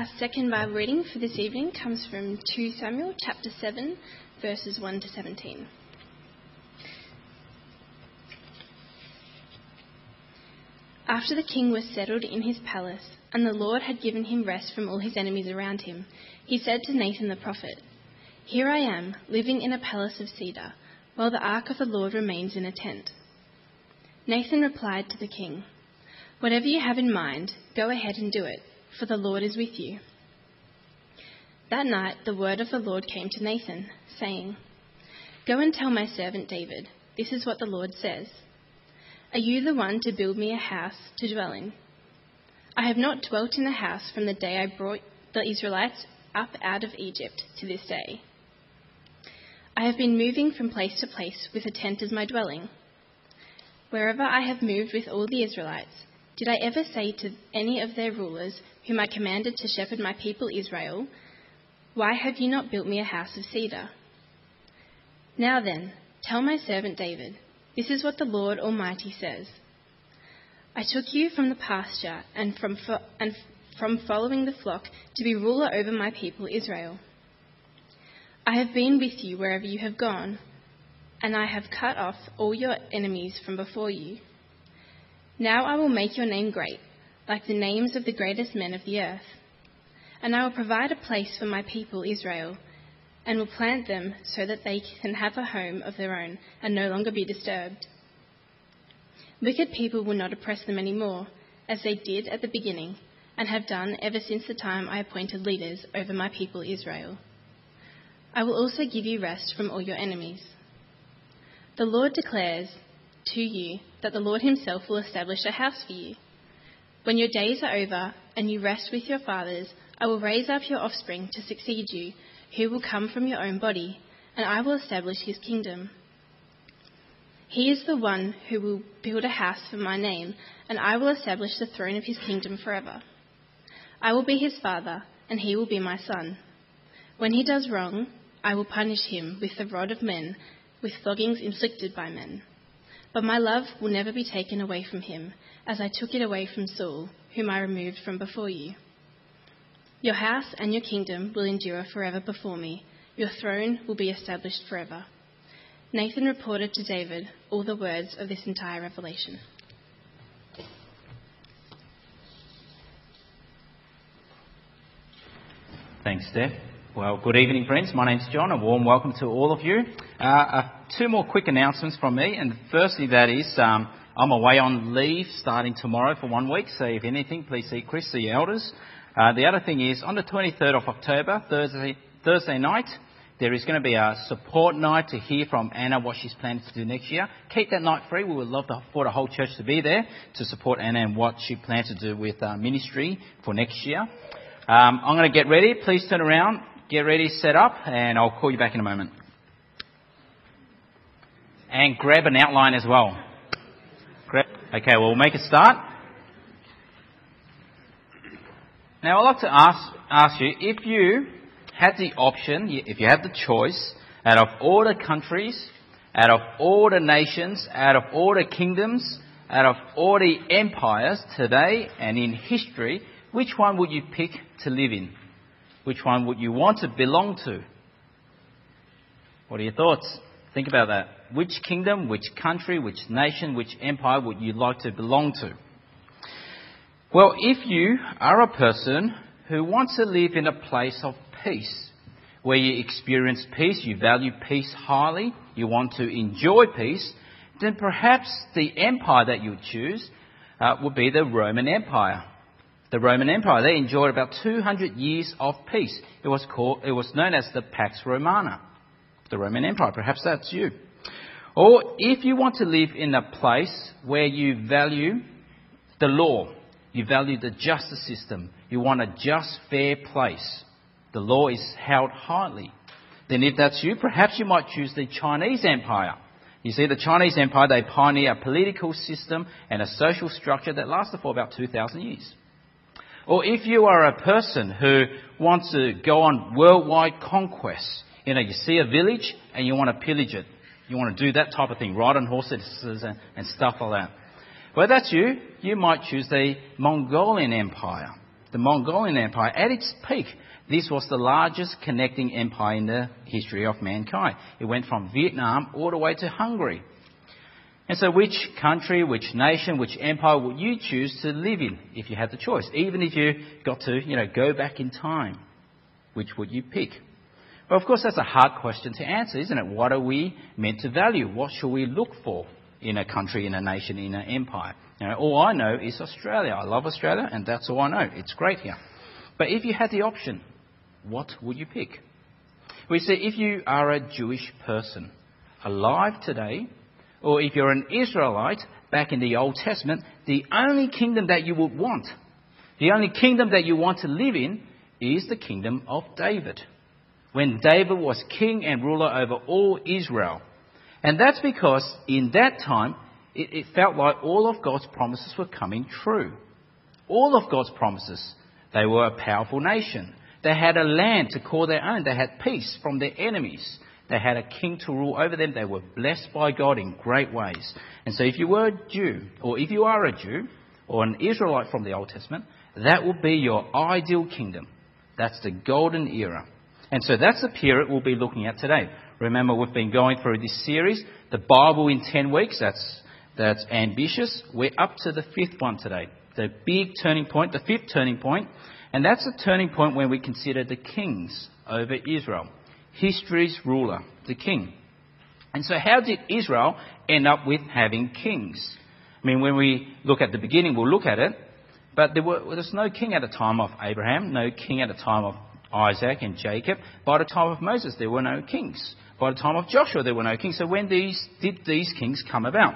Our second Bible reading for this evening comes from 2 Samuel chapter 7, verses 1 to 17. After the king was settled in his palace, and the Lord had given him rest from all his enemies around him, he said to Nathan the prophet, Here I am, living in a palace of cedar, while the ark of the Lord remains in a tent. Nathan replied to the king, Whatever you have in mind, go ahead and do it for the Lord is with you. That night the word of the Lord came to Nathan, saying, Go and tell my servant David, this is what the Lord says. Are you the one to build me a house to dwell in? I have not dwelt in a house from the day I brought the Israelites up out of Egypt to this day. I have been moving from place to place with a tent as my dwelling. Wherever I have moved with all the Israelites, did I ever say to any of their rulers, whom I commanded to shepherd my people Israel, Why have you not built me a house of cedar? Now then, tell my servant David, This is what the Lord Almighty says. I took you from the pasture and from, fo- and from following the flock to be ruler over my people Israel. I have been with you wherever you have gone, and I have cut off all your enemies from before you. Now I will make your name great, like the names of the greatest men of the earth. And I will provide a place for my people Israel, and will plant them so that they can have a home of their own and no longer be disturbed. Wicked people will not oppress them any more, as they did at the beginning, and have done ever since the time I appointed leaders over my people Israel. I will also give you rest from all your enemies. The Lord declares to you that the Lord Himself will establish a house for you. When your days are over and you rest with your fathers, I will raise up your offspring to succeed you, who will come from your own body, and I will establish His kingdom. He is the one who will build a house for my name, and I will establish the throne of his kingdom forever. I will be his father, and he will be my son. When he does wrong, I will punish him with the rod of men, with floggings inflicted by men. But my love will never be taken away from him, as I took it away from Saul, whom I removed from before you. Your house and your kingdom will endure forever before me. Your throne will be established forever. Nathan reported to David all the words of this entire revelation. Thanks, Steph. Well, good evening, friends. My name's John. A warm welcome to all of you. Uh, two more quick announcements from me, and firstly, that is um, I'm away on leave starting tomorrow for one week. So, if anything, please see Chris, the elders. Uh, the other thing is on the 23rd of October, Thursday, Thursday night, there is going to be a support night to hear from Anna what she's planning to do next year. Keep that night free. We would love to, for the whole church to be there to support Anna and what she plans to do with uh, ministry for next year. Um, I'm going to get ready. Please turn around, get ready, set up, and I'll call you back in a moment. And grab an outline as well. Grab, okay, well, we'll make a start. Now, I'd like to ask, ask you if you had the option, if you had the choice, out of all the countries, out of all the nations, out of all the kingdoms, out of all the empires today and in history, which one would you pick to live in? Which one would you want to belong to? What are your thoughts? Think about that. Which kingdom, which country, which nation, which empire would you like to belong to? Well, if you are a person who wants to live in a place of peace, where you experience peace, you value peace highly, you want to enjoy peace, then perhaps the empire that you choose uh, would be the Roman Empire the Roman Empire. They enjoyed about 200 years of peace. It was called, it was known as the Pax Romana, the Roman Empire. Perhaps that's you. Or if you want to live in a place where you value the law, you value the justice system, you want a just, fair place, the law is held highly, then if that's you, perhaps you might choose the Chinese Empire. You see, the Chinese Empire, they pioneered a political system and a social structure that lasted for about 2,000 years. Or if you are a person who wants to go on worldwide conquests, you know, you see a village and you want to pillage it. You want to do that type of thing, ride on horses and, and stuff like that. Well, that's you. You might choose the Mongolian Empire. the Mongolian Empire, at its peak, this was the largest connecting empire in the history of mankind. It went from Vietnam all the way to Hungary. And so, which country, which nation, which empire would you choose to live in if you had the choice? Even if you got to, you know, go back in time, which would you pick? Well, of course, that's a hard question to answer, isn't it? What are we meant to value? What should we look for in a country, in a nation, in an empire? You know, all I know is Australia. I love Australia, and that's all I know. It's great here. But if you had the option, what would you pick? We say if you are a Jewish person alive today, or if you're an Israelite back in the Old Testament, the only kingdom that you would want, the only kingdom that you want to live in, is the kingdom of David when David was king and ruler over all Israel. And that's because in that time, it, it, felt like all of God's promises were coming true. All of God's promises. They were a powerful nation. They had a land to call their own. They had peace from their enemies. They had a king to rule over them. They were blessed by God in great ways. And so if you were a Jew, or if you are a Jew, or an Israelite from the Old Testament, that would be your ideal kingdom. That's the golden era. And so that's the period we'll be looking at today. Remember, we've been going through this series, the Bible in 10 weeks. That's, that's ambitious. We're up to the fifth one today. The big turning point, the fifth turning point. And that's the turning point when we consider the kings over Israel. History's ruler, the king. And so how did Israel end up with having kings? I mean, when we look at the beginning, we'll look at it. But there, was no king at the time of Abraham, no king at the time of Isaac and Jacob. By the time of Moses, there were no kings. By the time of Joshua, there were no kings. So when these, did these kings come about?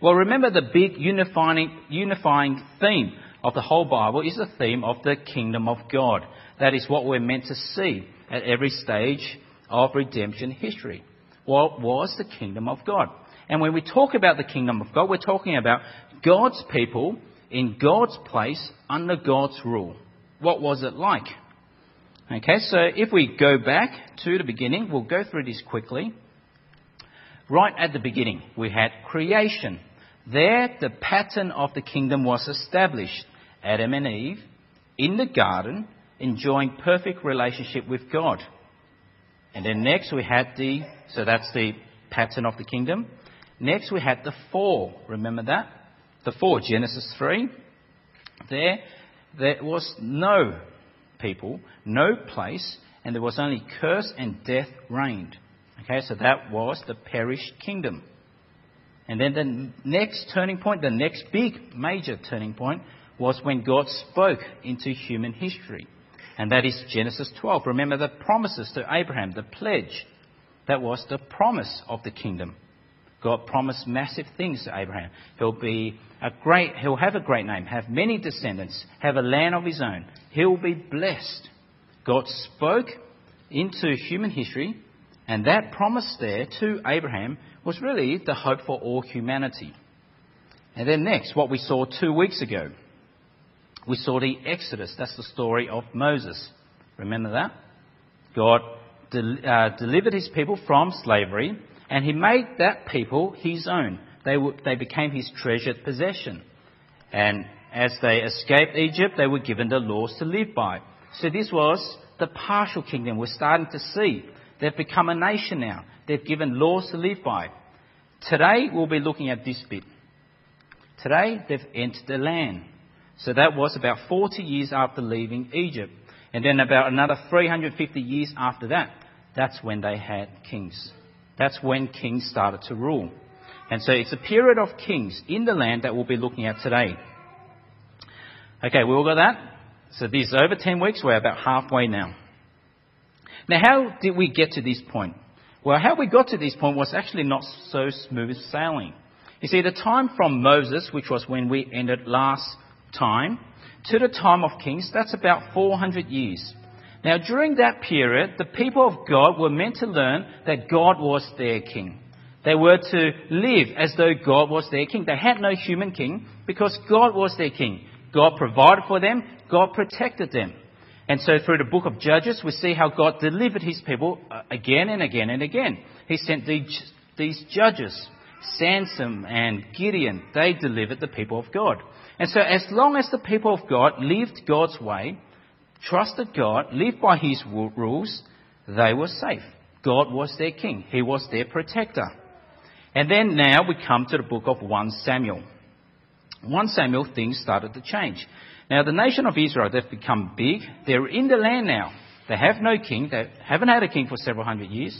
Well, remember the big unifying, unifying theme of the whole Bible is the theme of the kingdom of God. That is what we're meant to see at every stage of redemption history. What was the kingdom of God? And when we talk about the kingdom of God, we're talking about God's people in God's place under God's rule. What was it like? Okay, so if we go back to the beginning, we'll go through this quickly. Right at the beginning, we had creation. There, the pattern of the kingdom was established. Adam and Eve in the garden, enjoying perfect relationship with God. And then next we had the, so that's the pattern of the kingdom. Next we had the fall. Remember that? The fall, Genesis 3. There, there was no people, no place, and there was only curse and death reigned. Okay, so that was the perished kingdom. And then the next turning point, the next big major turning point, was when God spoke into human history. And that is Genesis 12. Remember the promises to Abraham, the pledge. That was the promise of the kingdom. God promised massive things to Abraham. He'll be a great, he'll have a great name, have many descendants, have a land of his own. He'll be blessed. God spoke into human history, and that promise there to Abraham was really the hope for all humanity. And then next, what we saw two weeks ago, we saw the Exodus. That's the story of Moses. Remember that? God del- uh, delivered his people from slavery and he made that people his own. They, w- they became his treasured possession. And as they escaped Egypt, they were given the laws to live by. So this was the partial kingdom we're starting to see. They've become a nation now. They've given laws to live by. Today, we'll be looking at this bit. Today, they've entered the land. So that was about 40 years after leaving Egypt. And then about another 350 years after that, that's when they had kings. That's when kings started to rule. And so it's a period of kings in the land that we'll be looking at today. Okay, we all got that? So this is over 10 weeks. We're about halfway now. Now, how did we get to this point? Well, how we got to this point was actually not so smooth sailing. You see, the time from Moses, which was when we ended last time, to the time of kings, that's about 400 years. Now, during that period, the people of God were meant to learn that God was their king. They were to live as though God was their king. They had no human king because God was their king. God provided for them, God protected them. And so through the book of Judges, we see how God delivered his people uh, again and again and again. He sent these, these judges, Samson and Gideon. They delivered the people of God. And so, as long as the people of God lived God's way, trusted God, lived by His rules, they were safe. God was their king. He was their protector. And then now we come to the book of 1 Samuel. 1 Samuel, things started to change. Now, the nation of Israel, they've become big. They're in the land now. They have no king. They haven't had a king for several hundred years.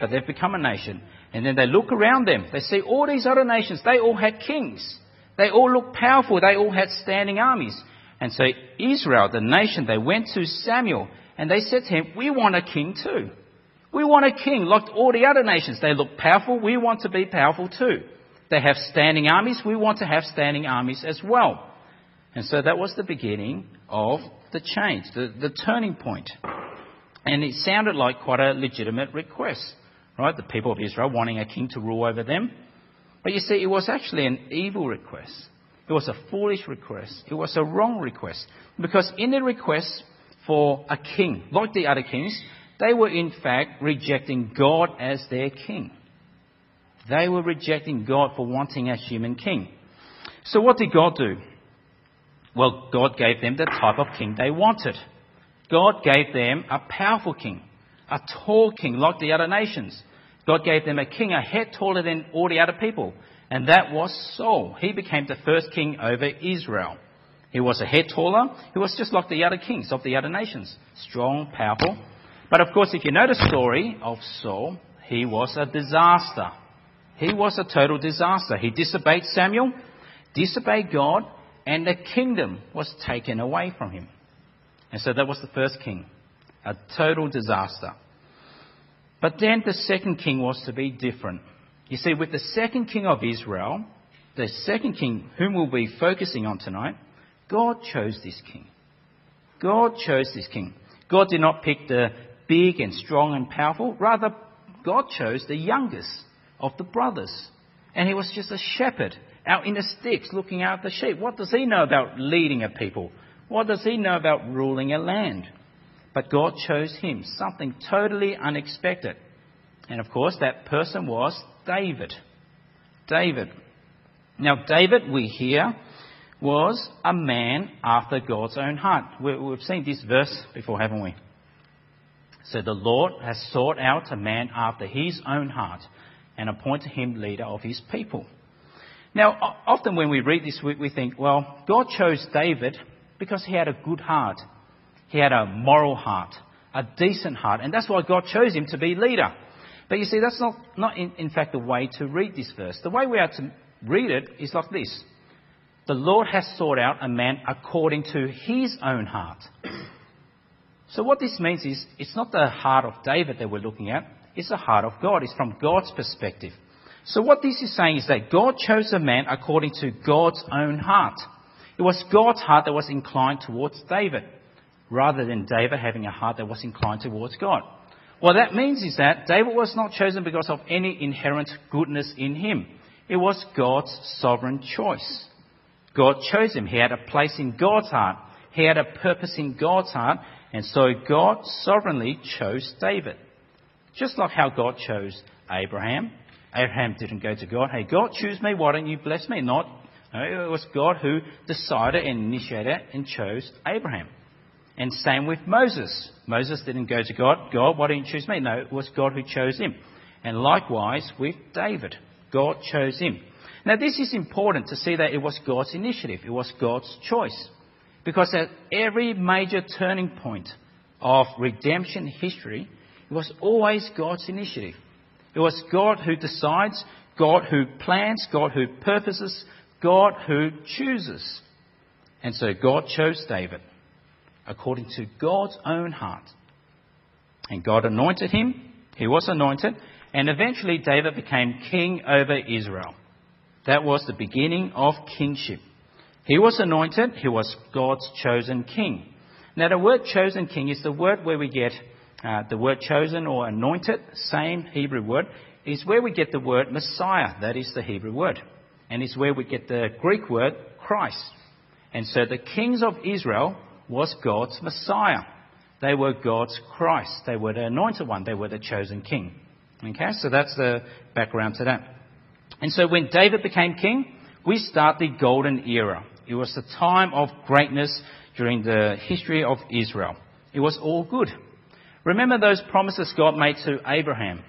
But they've become a nation. And then they look around them. They see all these other nations. They all had kings. They all looked powerful. They all had standing armies. And so Israel, the nation, they went to Samuel and they said to him, We want a king too. We want a king like all the other nations. They look powerful. We want to be powerful too. They have standing armies. We want to have standing armies as well. And so that was the beginning of the change, the, the turning point. And it sounded like quite a legitimate request, right? The people of Israel wanting a king to rule over them. But you see, it was actually an evil request. It was a foolish request. It was a wrong request. Because in the request for a king, like the other kings, they were in fact rejecting God as their king. They were rejecting God for wanting a human king. So what did God do? Well, God gave them the type of king they wanted. God gave them a powerful king, a tall king like the other nations. God gave them a king a head taller than all the other people, and that was Saul. He became the first king over Israel. He was a head taller. He was just like the other kings of the other nations, strong, powerful. But of course, if you know the story of Saul, he was a disaster. He was a total disaster. He disobeyed Samuel, disobeyed God, and the kingdom was taken away from him. And so that was the first king, a total disaster. But then the second king was to be different. You see, with the second king of Israel, the second king whom we'll be focusing on tonight, God chose this king. God chose this king. God did not pick the big and strong and powerful. Rather, God chose the youngest of the brothers. And he was just a shepherd out in the sticks looking the sheep. What does he know about leading a people? What does he know about ruling a land? But God chose him, something totally unexpected. And of course, that person was David. David. Now, David, we hear, was a man after God's own heart. We've seen this verse before, haven't we? So the Lord has sought out a man after his own heart and appointed him leader of his people. Now, often when we read this, we think, well, God chose David because he had a good heart. He had a moral heart, a decent heart, and that's why God chose him to be leader. But you see, that's not, not in, in fact the way to read this verse. The way we are to read it is like this. The Lord has sought out a man according to his own heart. So what this means is, it's not the heart of David that we're looking at, it's the heart of God. It's from God's perspective. So what this is saying is that God chose a man according to God's own heart. It was God's heart that was inclined towards David, rather than David having a heart that was inclined towards God. What that means is that David was not chosen because of any inherent goodness in him. It was God's sovereign choice. God chose him. He had a place in God's heart. He had a purpose in God's heart. And so God sovereignly chose David. Just like how God chose Abraham, Abraham didn't go to God, hey, God, choose me, why don't you bless me? Not, no, it was God who decided and initiated and chose Abraham. And same with Moses. Moses didn't go to God, God, why didn't you choose me? No, it was God who chose him. And likewise with David, God chose him. Now this is important to see that it was God's initiative, it was God's choice. Because at every major turning point of redemption history, it was always God's initiative. It was God who decides, God who plans, God who purposes, God who chooses. And so God chose David according to God's own heart. And God anointed him. He was anointed. And eventually David became king over Israel. That was the beginning of kingship. He was anointed. He was God's chosen king. Now the word chosen king is the word where we get uh, the word chosen or anointed, same Hebrew word, is where we get the word Messiah. That is the Hebrew word. And it's where we get the Greek word Christ. And so the kings of Israel was God's Messiah. They were God's Christ. They were the anointed one. They were the chosen king. Okay, so that's the background to that. And so when David became king, we start the golden era. It was a time of greatness during the history of Israel. It was all good. Remember those promises God made to Abraham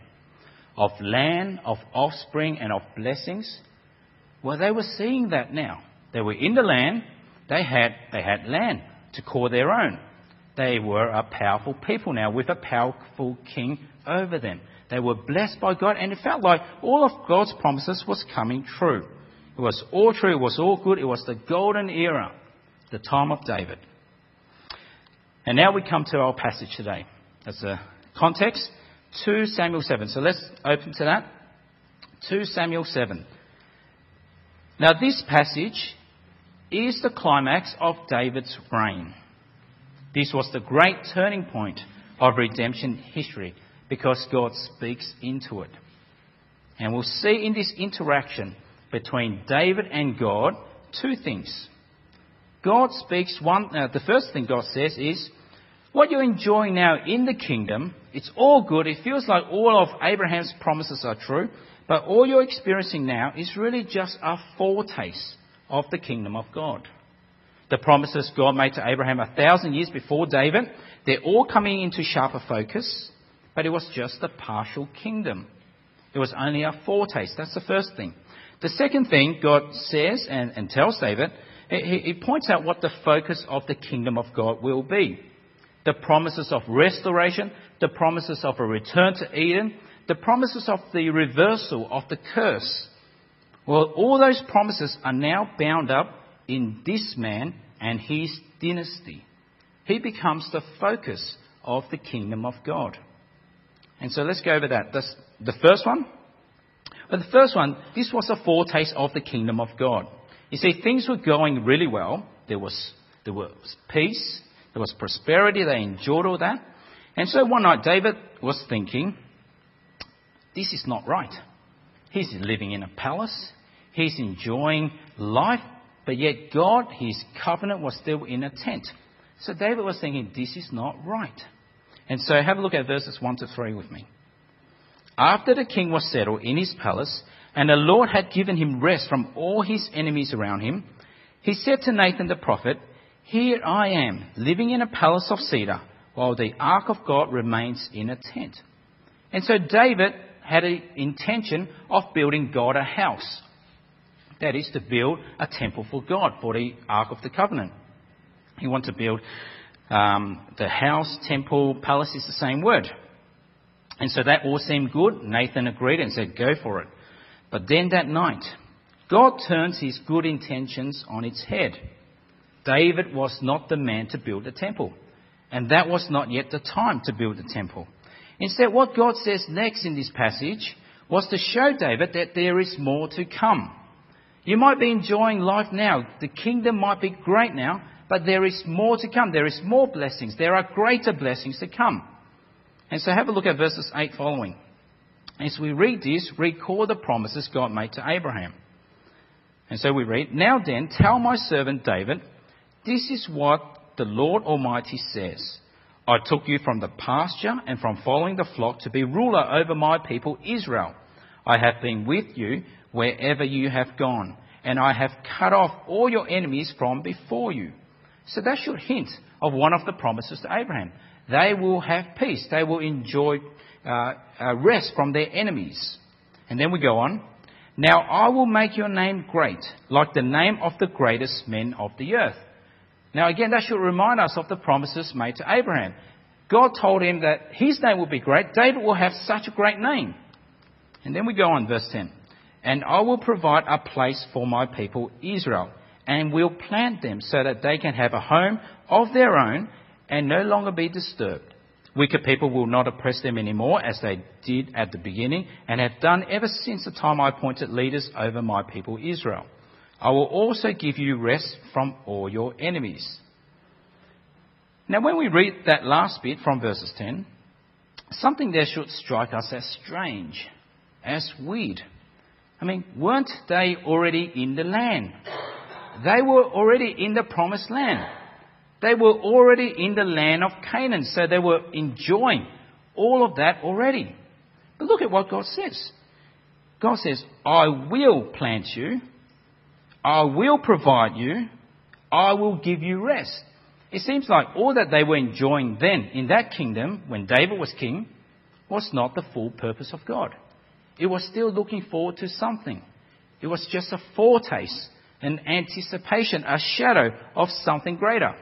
of land, of offspring, and of blessings? Well, they were seeing that now. They were in the land, they had, they had land to call their own. They were a powerful people now with a powerful king over them. They were blessed by God, and it felt like all of God's promises was coming true. It was all true, it was all good, it was the golden era, the time of David. And now we come to our passage today. As a context, 2 Samuel 7. So let's open to that. 2 Samuel 7. Now, this passage is the climax of David's reign. This was the great turning point of redemption history because God speaks into it. And we'll see in this interaction between David and God two things. God speaks one, uh, the first thing God says is, what you're enjoying now in the kingdom, it's all good. It feels like all of Abraham's promises are true, but all you're experiencing now is really just a foretaste of the kingdom of God. The promises God made to Abraham a thousand years before David, they're all coming into sharper focus, but it was just a partial kingdom. It was only a foretaste. That's the first thing. The second thing God says and, and tells David, he, he points out what the focus of the kingdom of God will be. The promises of restoration, the promises of a return to Eden, the promises of the reversal of the curse. Well, all those promises are now bound up in this man and his dynasty. He becomes the focus of the kingdom of God. And so let's go over that. That's the first one. But the first one, this was a foretaste of the kingdom of God. You see, things were going really well. There was, there was peace. There was prosperity. They enjoyed all that. And so one night, David was thinking, this is not right. He's living in a palace. He's enjoying life. But yet God, his covenant was still in a tent. So David was thinking, this is not right. And so have a look at verses 1 to 3 with me. After the king was settled in his palace, and the Lord had given him rest from all his enemies around him, he said to Nathan the prophet, Here I am, living in a palace of cedar, while the ark of God remains in a tent. And so David had an intention of building God a house. That is to build a temple for God, for the Ark of the Covenant. He wants to build um, the house, temple, palace is the same word. And so that all seemed good. Nathan agreed and said, go for it. But then that night, God turns his good intentions on its head. David was not the man to build a temple. And that was not yet the time to build a temple. Instead, what God says next in this passage was to show David that there is more to come. You might be enjoying life now. The kingdom might be great now, but there is more to come. There is more blessings. There are greater blessings to come. And so have a look at verses 8 following. As we read this, recall the promises God made to Abraham. And so we read, Now then, tell my servant David, this is what the Lord Almighty says. I took you from the pasture and from following the flock to be ruler over my people Israel. I have been with you wherever you have gone, and I have cut off all your enemies from before you. So that should hint of one of the promises to Abraham. They will have peace. They will enjoy uh, uh, rest from their enemies. And then we go on. Now I will make your name great, like the name of the greatest men of the earth. Now again, that should remind us of the promises made to Abraham. God told him that his name will be great. David will have such a great name. And then we go on, verse 10. And I will provide a place for my people Israel, and will plant them so that they can have a home of their own and no longer be disturbed. Wicked people will not oppress them anymore as they did at the beginning and have done ever since the time I appointed leaders over my people Israel. I will also give you rest from all your enemies. Now, when we read that last bit from verses 10, something there should strike us as strange, as weird. I mean, weren't they already in the land? They were already in the promised land. They were already in the land of Canaan, so they were enjoying all of that already. But look at what God says. God says, I will plant you, I will provide you, I will give you rest. It seems like all that they were enjoying then in that kingdom, when David was king, was not the full purpose of God. It was still looking forward to something. It was just a foretaste, an anticipation, a shadow of something greater.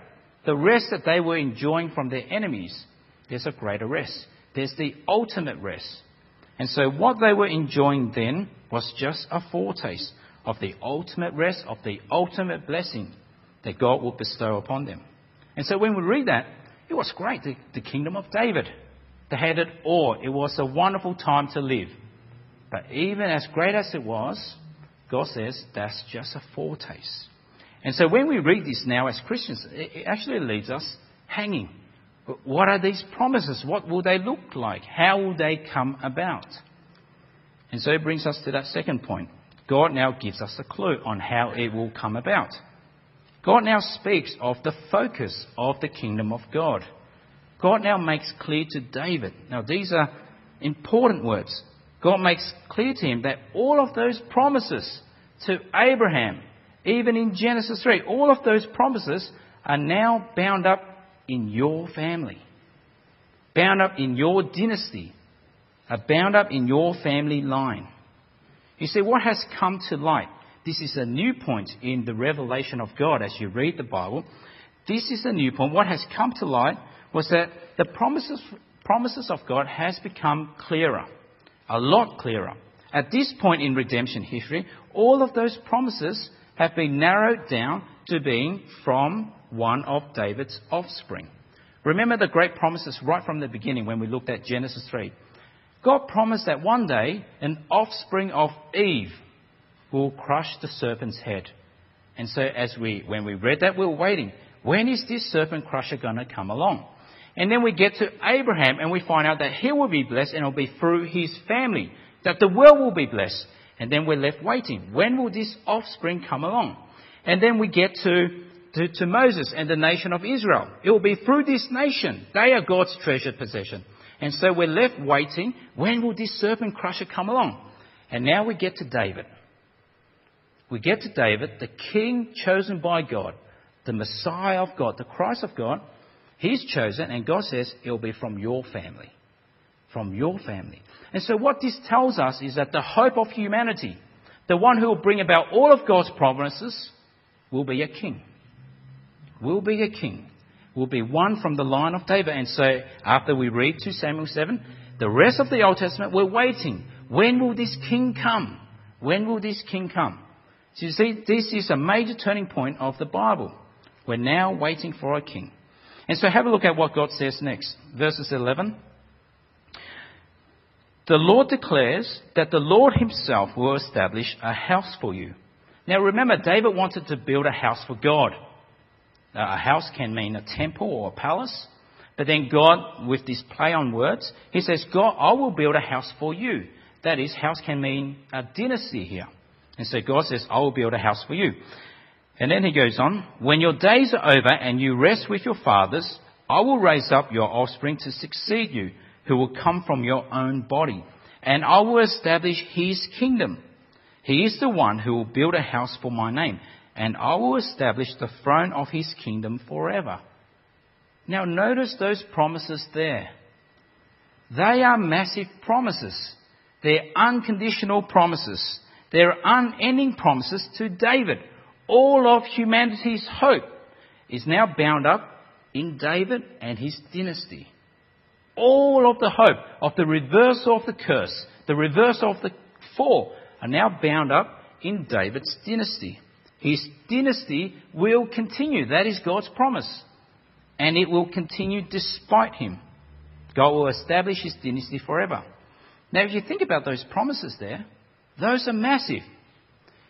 The rest that they were enjoying from their enemies, there's a greater rest. There's the ultimate rest. And so what they were enjoying then was just a foretaste of the ultimate rest, of the ultimate blessing that God will bestow upon them. And so when we read that, it was great, the, the kingdom of David. They had it all. It was a wonderful time to live. But even as great as it was, God says that's just a foretaste. And so when we read this now as Christians, it actually leaves us hanging. What are these promises? What will they look like? How will they come about? And so it brings us to that second point. God now gives us a clue on how it will come about. God now speaks of the focus of the kingdom of God. God now makes clear to David. Now, these are important words. God makes clear to him that all of those promises to Abraham, even in Genesis 3, all of those promises are now bound up in your family, bound up in your dynasty, are bound up in your family line. You see, what has come to light? This is a new point in the revelation of God as you read the Bible. This is a new point. What has come to light was that the promises, promises of God has become clearer, a lot clearer. At this point in redemption history, all of those promises have been narrowed down to being from one of David's offspring. Remember the great promises right from the beginning when we looked at Genesis 3. God promised that one day an offspring of Eve will crush the serpent's head. And so as we, when we read that, we were waiting. When is this serpent crusher going to come along? And then we get to Abraham and we find out that he will be blessed and it will be through his family, that the world will be blessed. And then we're left waiting. When will this offspring come along? And then we get to, to, to Moses and the nation of Israel. It will be through this nation. They are God's treasured possession. And so we're left waiting. When will this serpent crusher come along? And now we get to David. We get to David, the king chosen by God, the Messiah of God, the Christ of God. He's chosen, and God says it will be from your family. From your family. And so what this tells us is that the hope of humanity, the one who will bring about all of God's promises, will be a king. Will be a king will be one from the line of David. And so after we read 2 Samuel 7, the rest of the Old Testament, we're waiting. When will this king come? When will this king come? So you see, this is a major turning point of the Bible. We're now waiting for a king. And so have a look at what God says next. Verses 11. The Lord declares that the Lord himself will establish a house for you. Now remember, David wanted to build a house for God. A house can mean a temple or a palace. But then God, with this play on words, He says, God, I will build a house for you. That is, house can mean a dynasty here. And so God says, I will build a house for you. And then he goes on, when your days are over and you rest with your fathers, I will raise up your offspring to succeed you, who will come from your own body. And I will establish his kingdom. He is the one who will build a house for my name, and I will establish the throne of his kingdom forever. Now notice those promises there. They are massive promises. They're unconditional promises. They're unending promises to David. All of humanity's hope is now bound up in David and his dynasty. All of the hope of the reversal of the curse, the reversal of the fall, are now bound up in David's dynasty. His dynasty will continue. That is God's promise. And it will continue despite him. God will establish his dynasty forever. Now, if you think about those promises there, those are massive.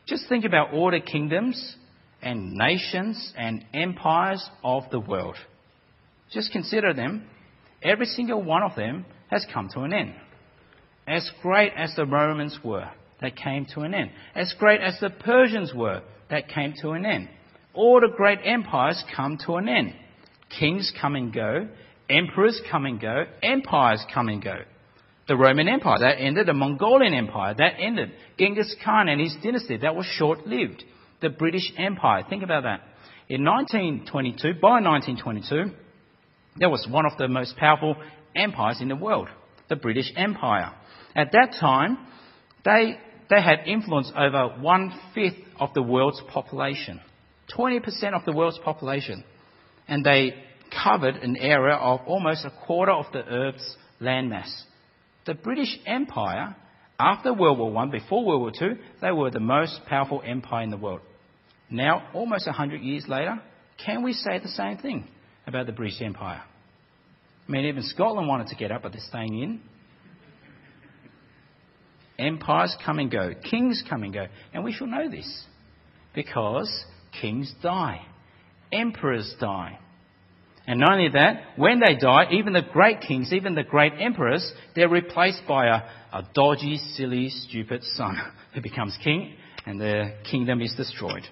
Just think about all the kingdoms and nations and empires of the world. Just consider them. Every single one of them has come to an end. As great as the Romans were, they came to an end. As great as the Persians were, that came to an end. All the great empires come to an end. Kings come and go, emperors come and go, empires come and go. The Roman Empire, that ended. The Mongolian Empire, that ended. Genghis Khan and his dynasty, that was short lived. The British Empire, think about that. In 1922, by 1922, there was one of the most powerful empires in the world, the British Empire. At that time, they, they had influence over one fifth of the world's population, 20% of the world's population. And they covered an area of almost a quarter of the Earth's landmass. The British Empire, after World War I, before World War II, they were the most powerful empire in the world. Now, almost 100 years later, can we say the same thing about the British Empire? I mean, even Scotland wanted to get up, but they're staying in. Empires come and go, kings come and go, and we shall know this because kings die, emperors die. And not only that, when they die, even the great kings, even the great emperors, they're replaced by a, a dodgy, silly, stupid son who becomes king, and the kingdom is destroyed.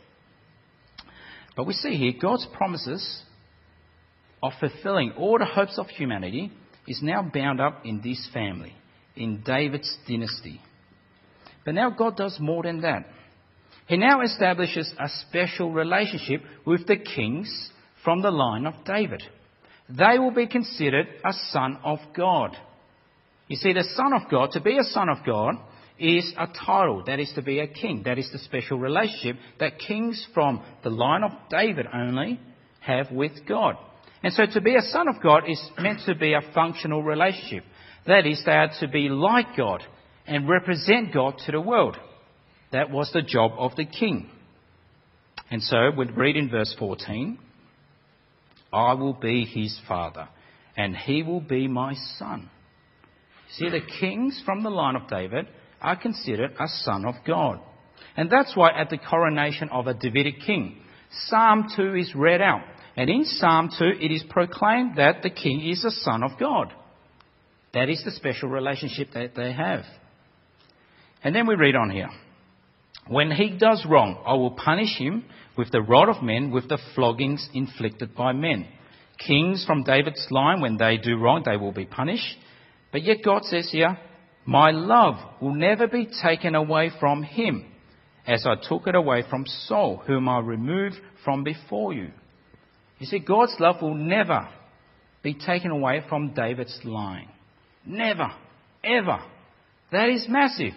But we see here God's promises of fulfilling all the hopes of humanity is now bound up in this family, in David's dynasty. But now God does more than that. He now establishes a special relationship with the kings from the line of David. They will be considered a son of God. You see, the son of God, to be a son of God, is a title, that is to be a king. That is the special relationship that kings from the line of David only have with God. And so to be a son of God is meant to be a functional relationship. That is, they are to be like God and represent God to the world. That was the job of the king. And so we read in verse 14, I will be his father, and he will be my son. See, the kings from the line of David are considered a son of God. And that's why at the coronation of a Davidic king, Psalm 2 is read out. And in Psalm 2, it is proclaimed that the king is a son of God. That is the special relationship that they have. And then we read on here. When he does wrong, I will punish him with the rod of men, with the floggings inflicted by men. Kings from David's line, when they do wrong, they will be punished. But yet God says here, my love will never be taken away from him, as I took it away from Saul, whom I removed from before you. You see, God's love will never be taken away from David's line. Never. Ever. That is massive.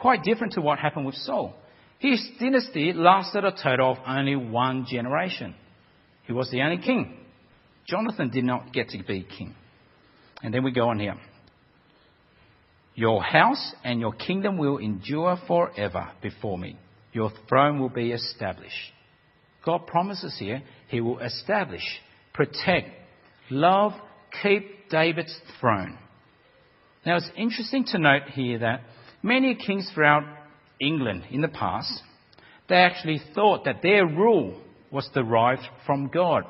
Quite different to what happened with Saul. His dynasty lasted a total of only one generation. He was the only king. Jonathan did not get to be king. And then we go on here. Your house and your kingdom will endure forever before me. Your throne will be established. God promises here He will establish, protect, love, keep David's throne. Now it's interesting to note here that many kings throughout England in the past, they actually thought that their rule was derived from God.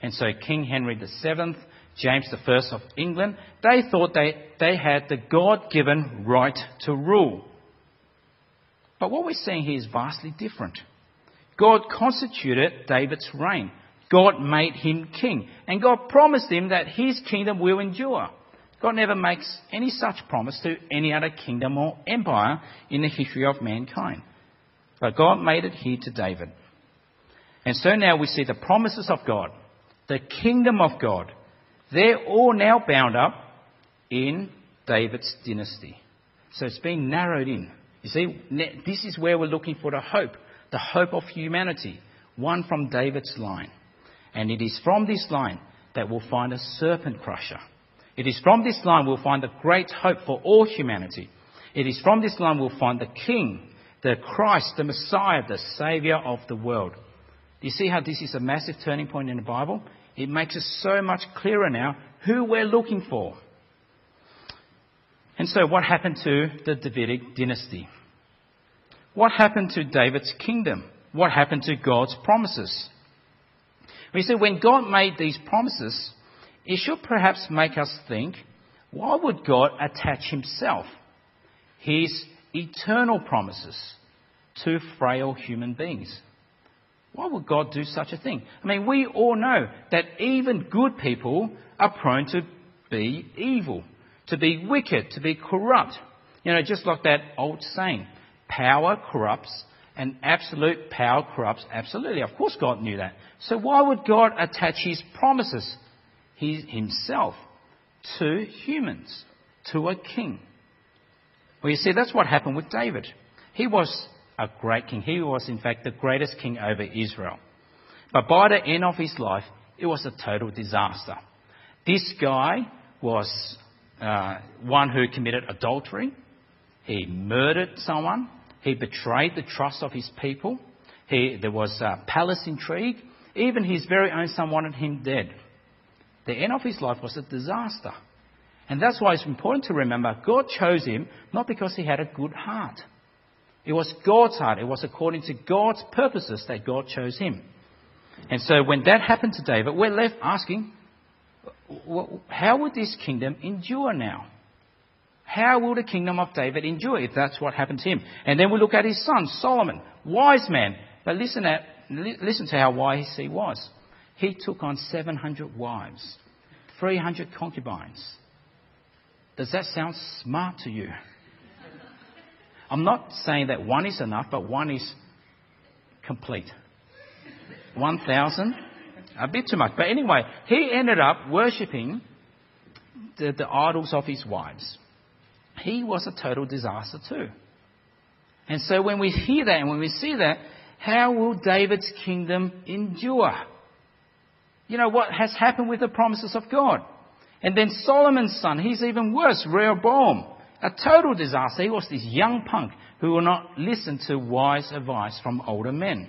And so King Henry VII James I of England, they thought they, they had the God given right to rule. But what we're seeing here is vastly different. God constituted David's reign. God made him king. And God promised him that his kingdom will endure. God never makes any such promise to any other kingdom or empire in the history of mankind. But God made it here to David. And so now we see the promises of God, the kingdom of God, they're all now bound up in David's dynasty. So it's been narrowed in. You see, this is where we're looking for the hope, the hope of humanity, one from David's line. And it is from this line that we'll find a serpent crusher. It is from this line we'll find the great hope for all humanity. It is from this line we'll find the King, the Christ, the Messiah, the Saviour of the world. Do you see how this is a massive turning point in the Bible? it makes it so much clearer now who we're looking for. And so, what happened to the Davidic dynasty? What happened to David's kingdom? What happened to God's promises? We see when God made these promises, it should perhaps make us think why would God attach himself, his eternal promises, to frail human beings? Why would God do such a thing? I mean, we all know that even good people are prone to be evil, to be wicked, to be corrupt. You know, just like that old saying, power corrupts and absolute power corrupts absolutely. Of course, God knew that. So, why would God attach His promises Himself to humans, to a king? Well, you see, that's what happened with David. He was a great king. He was, in fact, the greatest king over Israel. But by the end of his life, it was a total disaster. This guy was uh, one who committed adultery. He murdered someone. He betrayed the trust of his people. He, there was a palace intrigue. Even his very own son wanted him dead. The end of his life was a disaster. And that's why it's important to remember God chose him not because he had a good heart. It was God's heart. It was according to God's purposes that God chose him. And so when that happened to David, we're left asking, how would this kingdom endure now? How will the kingdom of David endure if that's what happened to him? And then we look at his son, Solomon, wise man. But listen, at, listen to how wise he was. He took on 700 wives, 300 concubines. Does that sound smart to you? I'm not saying that one is enough, but one is complete. 1,000? A bit too much. But anyway, he ended up worshipping the, the idols of his wives. He was a total disaster too. And so when we hear that and when we see that, how will David's kingdom endure? You know what has happened with the promises of God. And then Solomon's son, he's even worse, Rehoboam. A total disaster. He was this young punk who will not listen to wise advice from older men.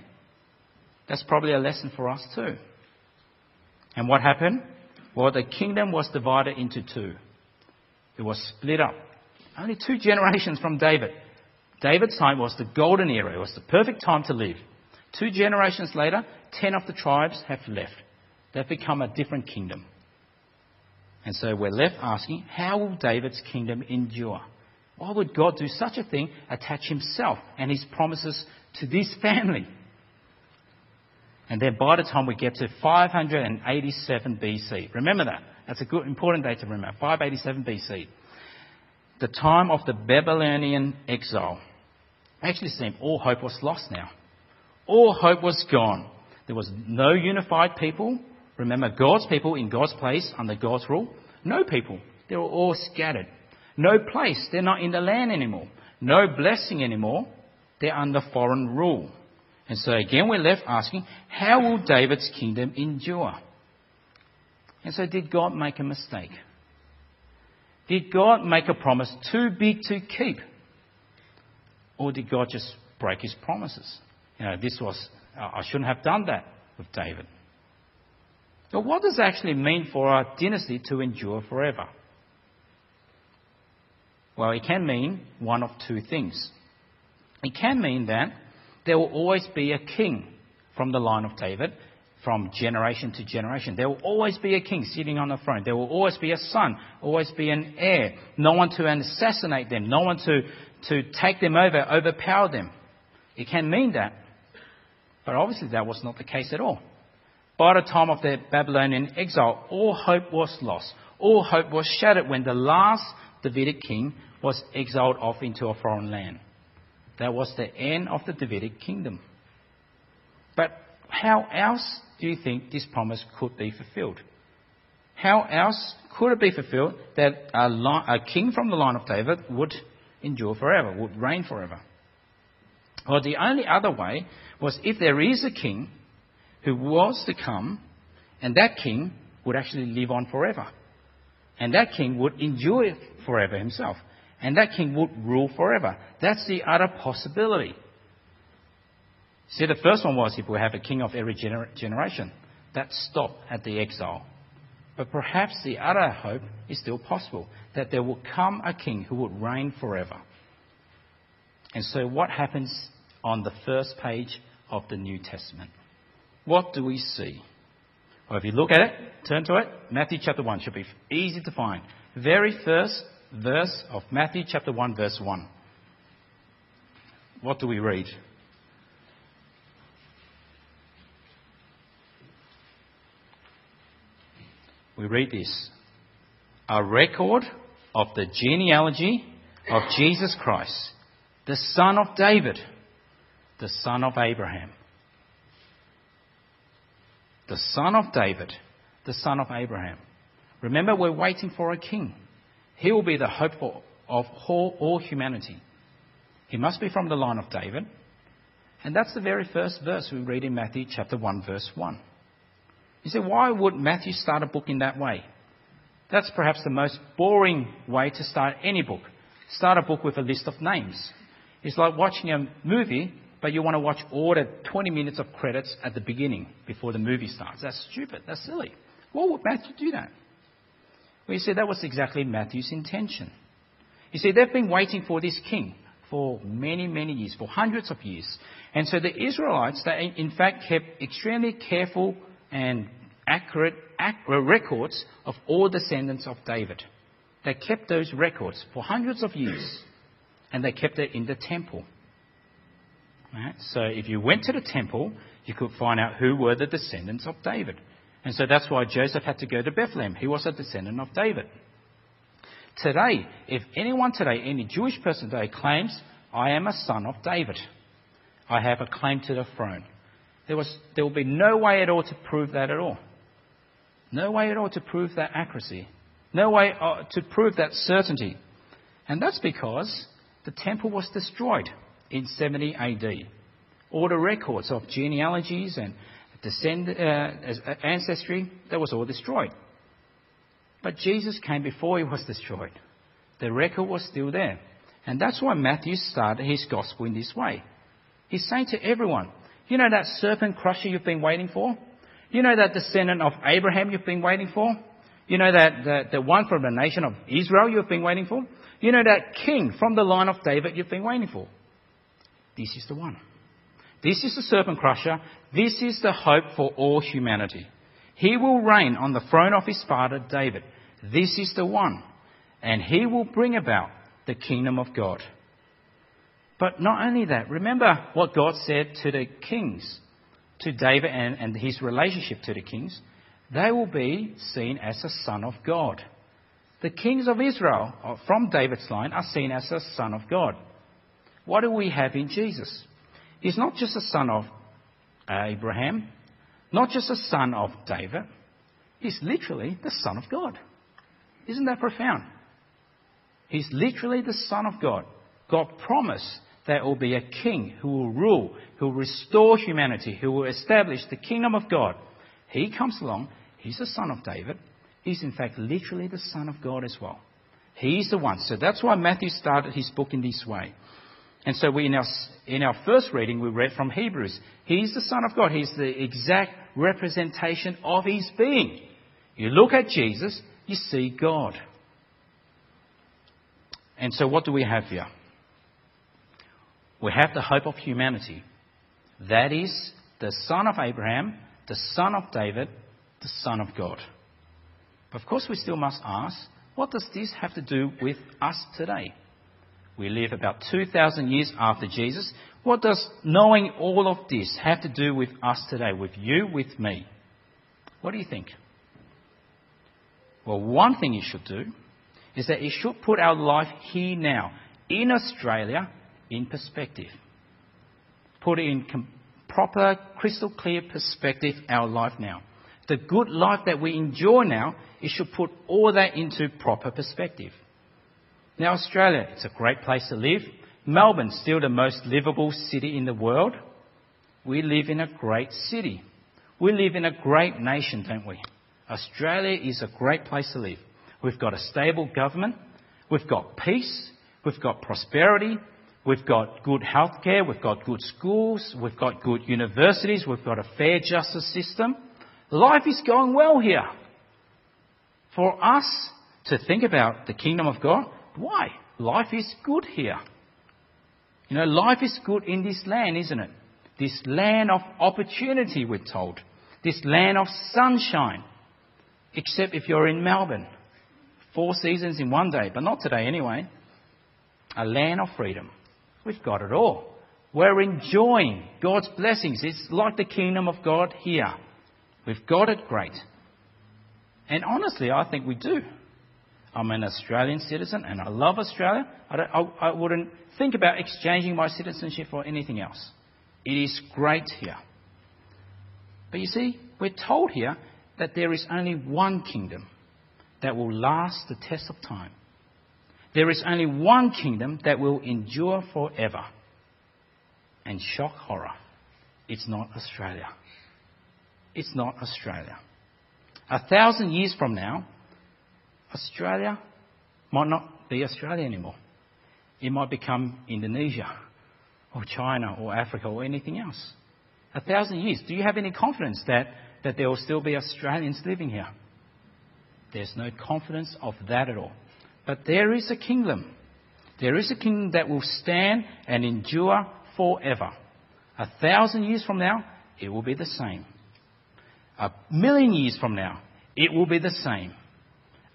That's probably a lesson for us too. And what happened? Well, the kingdom was divided into two. It was split up. Only two generations from David. David's time was the golden era. It was the perfect time to live. Two generations later, ten of the tribes have left. They've become a different kingdom. And so we're left asking, how will David's kingdom endure? Why would God do such a thing, attach himself and his promises to this family? And then by the time we get to 587 BC, remember that. That's a good, important date to remember. 587 BC. The time of the Babylonian exile. Actually seemed all hope was lost now. All hope was gone. There was no unified people. Remember, God's people in God's place under God's rule. No people. They were all scattered. No place. They're not in the land anymore. No blessing anymore. They're under foreign rule. And so again, we're left asking, how will David's kingdom endure? And so, did God make a mistake? Did God make a promise too big to keep? Or did God just break his promises? You know, this was, I shouldn't have done that with David. But what does it actually mean for our dynasty to endure forever? Well, it can mean one of two things. It can mean that there will always be a king from the line of David, from generation to generation. There will always be a king sitting on the throne. There will always be a son, always be an heir. No one to assassinate them, no one to, to take them over, overpower them. It can mean that. But obviously, that was not the case at all. By the time of the Babylonian exile, all hope was lost. All hope was shattered when the last Davidic king was exiled off into a foreign land. That was the end of the Davidic kingdom. But how else do you think this promise could be fulfilled? How else could it be fulfilled that a, a king from the line of David would endure forever, would reign forever? Well, the only other way was if there is a king who was to come, and that king would actually live on forever. And that king would endure forever himself and that king would rule forever. That's the other possibility. See, the first one was if we have a king of every gener- generation. That stopped at the exile. But perhaps the other hope is still possible that there will come a king who would reign forever. And so, what happens on the first page of the New Testament? What do we see? Well, if you look at it, turn to it, Matthew chapter 1 should be easy to find. Very first verse of Matthew chapter 1, verse 1. What do we read? We read this a record of the genealogy of Jesus Christ, the son of David, the son of Abraham. The son of David, the son of Abraham. Remember, we're waiting for a king. He will be the hope of all, humanity. He must be from the line of David. And that's the very first verse we read in Matthew chapter 1, verse 1. You say, why would Matthew start a book in that way? That's perhaps the most boring way to start any book. Start a book with a list of names. It's like watching a movie, but you want to watch all the 20 minutes of credits at the beginning before the movie starts. That's stupid. That's silly. Why would Matthew do that? Well, you see, that was exactly Matthew's intention. You see, they've been waiting for this king for many, many years, for hundreds of years. And so the Israelites, they in fact kept extremely careful and accurate, accurate uh, records of all descendants of David. They kept those records for hundreds of years, and they kept it in the temple. Right? So if you went to the temple, you could find out who were the descendants of David. And so that's why Joseph had to go to Bethlehem. He was a descendant of David. Today, if anyone today, any Jewish person today claims, I am a son of David, I have a claim to the throne, there, was, there will be no way at all to prove that at all. No way at all to prove that accuracy. No way uh, to prove that certainty. And that's because the temple was destroyed in 70 AD. All the records of genealogies and descend, uh, ancestry, that was all destroyed. But Jesus came before he was destroyed. The record was still there. And that's why Matthew started his gospel in this way. He's saying to everyone, you know that serpent crusher you've been waiting for? You know that descendant of Abraham you've been waiting for? You know that the, the one from the nation of Israel you've been waiting for? You know that king from the line of David you've been waiting for? This is the one. This is the serpent crusher. This is the hope for all humanity. He will reign on the throne of his father David. This is the one. And he will bring about the kingdom of God. But not only that, remember what God said to the kings, to David and, and his relationship to the kings. They will be seen as a son of God. The kings of Israel uh, from David's line are seen as a son of God. What do we have in Jesus? He's not just a son of uh, Abraham, not just a son of David, he's literally the son of God. Isn't that profound? He's literally the son of God. God promised there will be a king who will rule, who will restore humanity, who will establish the kingdom of God. He comes along, he's the son of David. He's in fact literally the son of God as well. He's the one. So that's why Matthew started his book in this way. And so we, in, our, in our first reading, we read from Hebrews. He's the Son of God. He's the exact representation of His being. You look at Jesus, you see God. And so what do we have here? We have the hope of humanity. That is the Son of Abraham, the Son of David, the Son of God. But of course, we still must ask, what does this have to do with us today? We live about 2,000 years after Jesus. What does knowing all of this have to do with us today, with you, with me? What do you think? Well, one thing it should do is that it should put our life here now, in Australia, in perspective. Put it in com- proper, crystal clear perspective, our life now. The good life that we enjoy now, it should put all that into proper perspective. Now, Australia, it's a great place to live. Melbourne's still the most livable city in the world. We live in a great city. We live in a great nation, don't we? Australia is a great place to live. We've got a stable government. We've got peace. We've got prosperity. We've got good healthcare. We've got good schools. We've got good universities. We've got a fair justice system. Life is going well here. For us to think about the kingdom of God, why? Life is good here. You know, life is good in this land, isn't it? This land of opportunity, we're told. This land of sunshine. Except if you're in Melbourne. Four seasons in one day, but not today anyway. A land of freedom. We've got it all. We're enjoying God's blessings. It's like the kingdom of God here. We've got it great. And honestly, I think we do. I'm an Australian citizen and I love Australia. I, I, I wouldn't think about exchanging my citizenship for anything else. It is great here. But you see, we're told here that there is only one kingdom that will last the test of time. There is only one kingdom that will endure forever. And shock horror, it's not Australia. It's not Australia. A thousand years from now, Australia might not be Australia anymore. It might become Indonesia or China or Africa or anything else. A thousand years. Do you have any confidence that, that there will still be Australians living here? There's no confidence of that at all. But there is a kingdom. There is a kingdom that will stand and endure forever. A thousand years from now, it will be the same. A million years from now, it will be the same.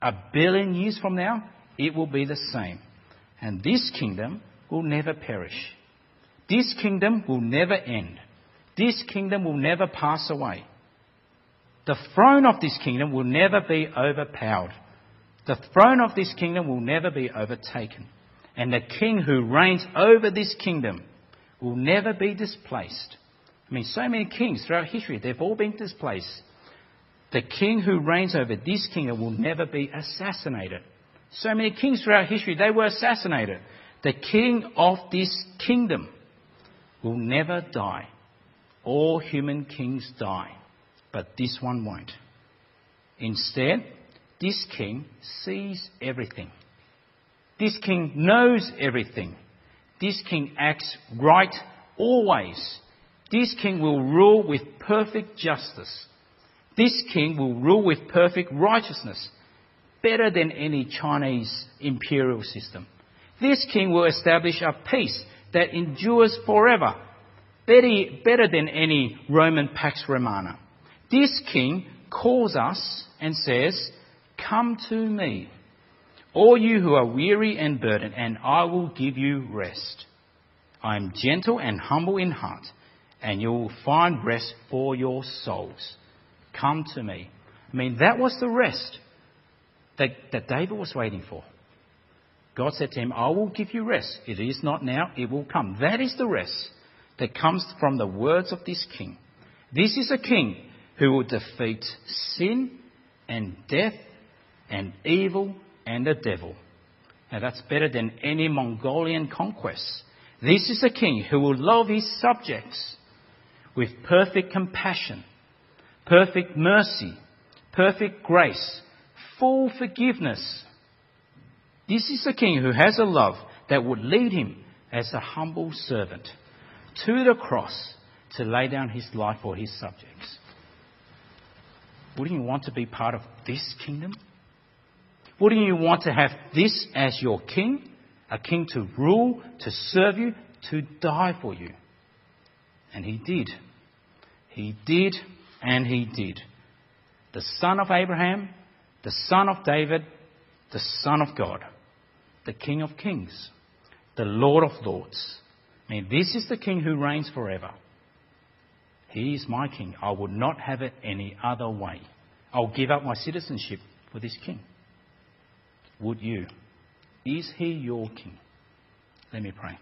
A billion years from now, it will be the same. And this kingdom will never perish. This kingdom will never end. This kingdom will never pass away. The throne of this kingdom will never be overpowered. The throne of this kingdom will never be overtaken. And the king who reigns over this kingdom will never be displaced. I mean, so many kings throughout history, they've all been displaced. The king who reigns over this kingdom will never be assassinated. So many kings throughout history, they were assassinated. The king of this kingdom will never die. All human kings die, but this one won't. Instead, this king sees everything. This king knows everything. This king acts right always. This king will rule with perfect justice. This king will rule with perfect righteousness, better than any Chinese imperial system. This king will establish a peace that endures forever, better, than any Roman Pax Romana. This king calls us and says, Come to me, all you who are weary and burdened, and I will give you rest. I am gentle and humble in heart, and you will find rest for your souls. Come to me. I mean, that was the rest that, that David was waiting for. God said to him, I will give you rest. It is not now, it will come. That is the rest that comes from the words of this king. This is a king who will defeat sin and death and evil and the devil. Now that's better than any Mongolian conquest. This is a king who will love his subjects with perfect compassion, perfect mercy, perfect grace, full forgiveness. This is a king who has a love that would lead him as a humble servant to the cross to lay down his life for his subjects. Wouldn't you want to be part of this kingdom? Wouldn't you want to have this as your king? A king to rule, to serve you, to die for you. And he did. He did, and he did. The son of Abraham, the son of David, the son of God, the king of kings, the Lord of lords. I mean, this is the king who reigns forever. He is my king. I would not have it any other way. I'll give up my citizenship for this king. Would you? Is he your king? Let me pray.